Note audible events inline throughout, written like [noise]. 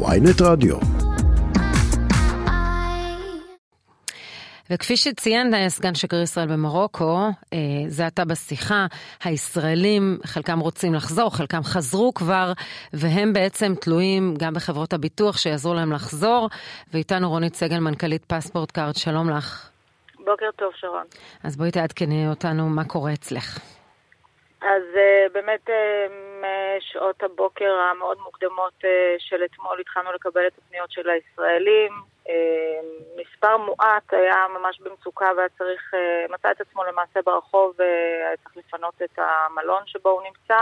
ויינט רדיו. וכפי שציין סגן שגריר ישראל במרוקו, אה, זה עתה בשיחה, הישראלים, חלקם רוצים לחזור, חלקם חזרו כבר, והם בעצם תלויים גם בחברות הביטוח שיעזרו להם לחזור, ואיתנו רונית סגל, מנכ"לית פספורט קארד, שלום לך. בוקר טוב, שרון. אז בואי תעדכני אותנו מה קורה אצלך. אז אה, באמת משעות הבוקר המאוד מוקדמות uh, של אתמול התחלנו לקבל את הפניות של הישראלים. Uh, מספר מועט היה ממש במצוקה והיה צריך, מצא את עצמו למעשה ברחוב והיה צריך לפנות את המלון שבו הוא נמצא.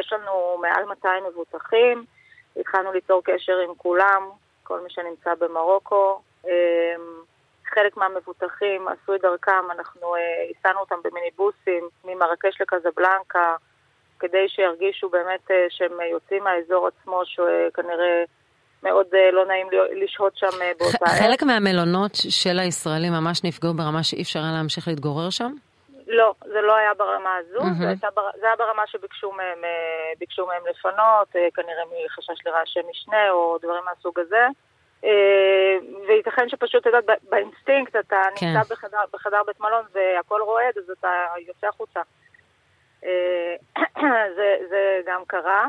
יש לנו מעל 200 מבוטחים, התחלנו ליצור קשר עם כולם, כל מי שנמצא במרוקו. חלק מהמבוטחים עשו את דרכם, אנחנו הסענו אותם במיניבוסים ממרקש לקזבלנקה, כדי שירגישו באמת שהם יוצאים מהאזור עצמו, שכנראה מאוד לא נעים לשהות שם באותה עת. חלק מהמלונות של הישראלים ממש נפגעו ברמה שאי אפשר היה להמשיך להתגורר שם? לא, זה לא היה ברמה הזו, mm-hmm. זה, הייתה, זה היה ברמה שביקשו מהם, מהם לפנות, כנראה מחשש לרעשי משנה או דברים מהסוג הזה. וייתכן שפשוט, את יודעת, באינסטינקט אתה כן. נמצא בחדר, בחדר בית מלון והכל רועד, אז אתה יוצא החוצה. [coughs] זה, זה גם קרה.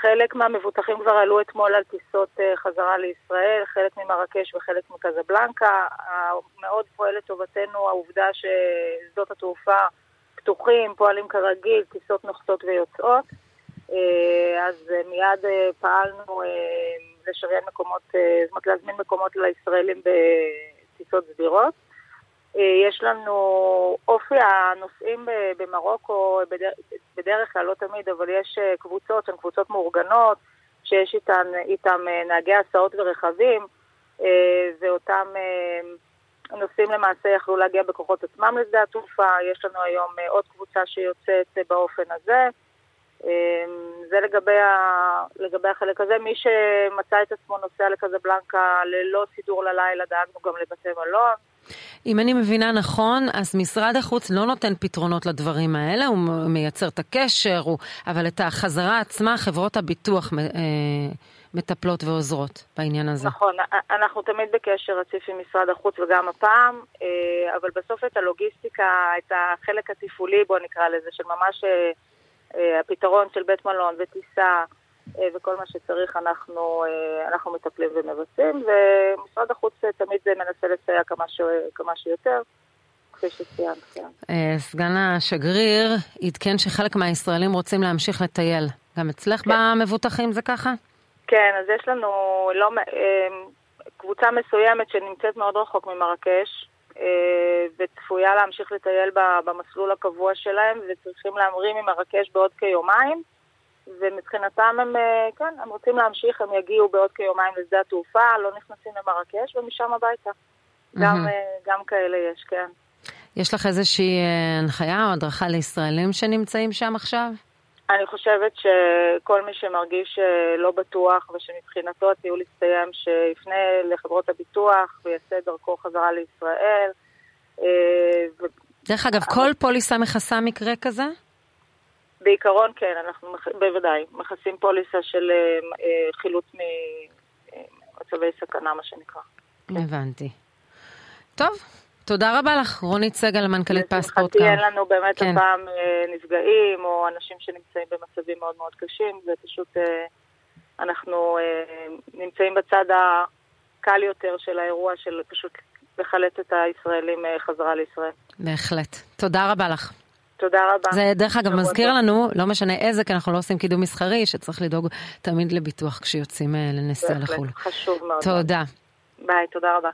חלק מהמבוטחים כבר עלו אתמול על טיסות חזרה לישראל, חלק ממרקש וחלק מקזבלנקה. מאוד פועל לטובתנו העובדה ששדות התעופה פתוחים, פועלים כרגיל, טיסות נוחתות ויוצאות. אז מיד פעלנו לשריין מקומות, זאת אומרת להזמין מקומות לישראלים בטיסות סבירות. יש לנו אופי הנוסעים במרוקו, בדרך, כלל, לא תמיד, אבל יש קבוצות שהן קבוצות מאורגנות, שיש איתן, איתן נהגי הסעות ורכבים, ואותם נוסעים למעשה יכלו להגיע בכוחות עצמם לשדה התעופה. יש לנו היום עוד קבוצה שיוצאת באופן הזה. זה לגבי, ה... לגבי החלק הזה. מי שמצא את עצמו נוסע לקזבלנקה ללא סידור ללילה, דאגנו גם לבתי מלון. אם אני מבינה נכון, אז משרד החוץ לא נותן פתרונות לדברים האלה, הוא מייצר את הקשר, הוא... אבל את החזרה עצמה, חברות הביטוח מטפלות ועוזרות בעניין הזה. נכון, אנחנו תמיד בקשר רציף עם משרד החוץ וגם הפעם, אבל בסוף את הלוגיסטיקה, את החלק התפעולי, בוא נקרא לזה, של ממש... הפתרון של בית מלון וטיסה וכל מה שצריך אנחנו, אנחנו מטפלים ומבצעים, ומשרד החוץ תמיד מנסה לסייע כמה, ש... כמה שיותר. כפי שציינת, כן. סגן השגריר עדכן שחלק מהישראלים רוצים להמשיך לטייל. גם אצלך כן. במבוטחים זה ככה? כן, אז יש לנו לא, קבוצה מסוימת שנמצאת מאוד רחוק ממרקש, וצפויה להמשיך לטייל במסלול הקבוע שלהם, וצריכים להמריא ממרקש בעוד כיומיים, ומבחינתם הם, כן, הם רוצים להמשיך, הם יגיעו בעוד כיומיים לשדה התעופה, לא נכנסים למרקש, ומשם הביתה. Mm-hmm. גם, גם כאלה יש, כן. יש לך איזושהי הנחיה או הדרכה לישראלים שנמצאים שם עכשיו? אני חושבת שכל מי שמרגיש לא בטוח ושמבחינתו הטיול יסתיים, שיפנה לחברות הביטוח ויעשה דרכו חזרה לישראל. דרך אגב, כל פוליסה מכסה מקרה כזה? בעיקרון כן, אנחנו בוודאי מכסים פוליסה של חילוץ ממצבי סכנה, מה שנקרא. הבנתי. טוב, תודה רבה לך, רונית סגל, מנכ"לית פספורט קארד. אין לנו באמת כן. הפעם נפגעים או אנשים שנמצאים במצבים מאוד מאוד קשים, זה פשוט, אנחנו נמצאים בצד הקל יותר של האירוע של פשוט לחלץ את הישראלים חזרה לישראל. בהחלט. תודה רבה לך. תודה רבה. זה דרך אגב מזכיר לנו, לא משנה איזה, כי אנחנו לא עושים קידום מסחרי, שצריך לדאוג תמיד לביטוח כשיוצאים לנסיעה לחו"ל. חשוב מאוד. תודה. ביי, תודה רבה.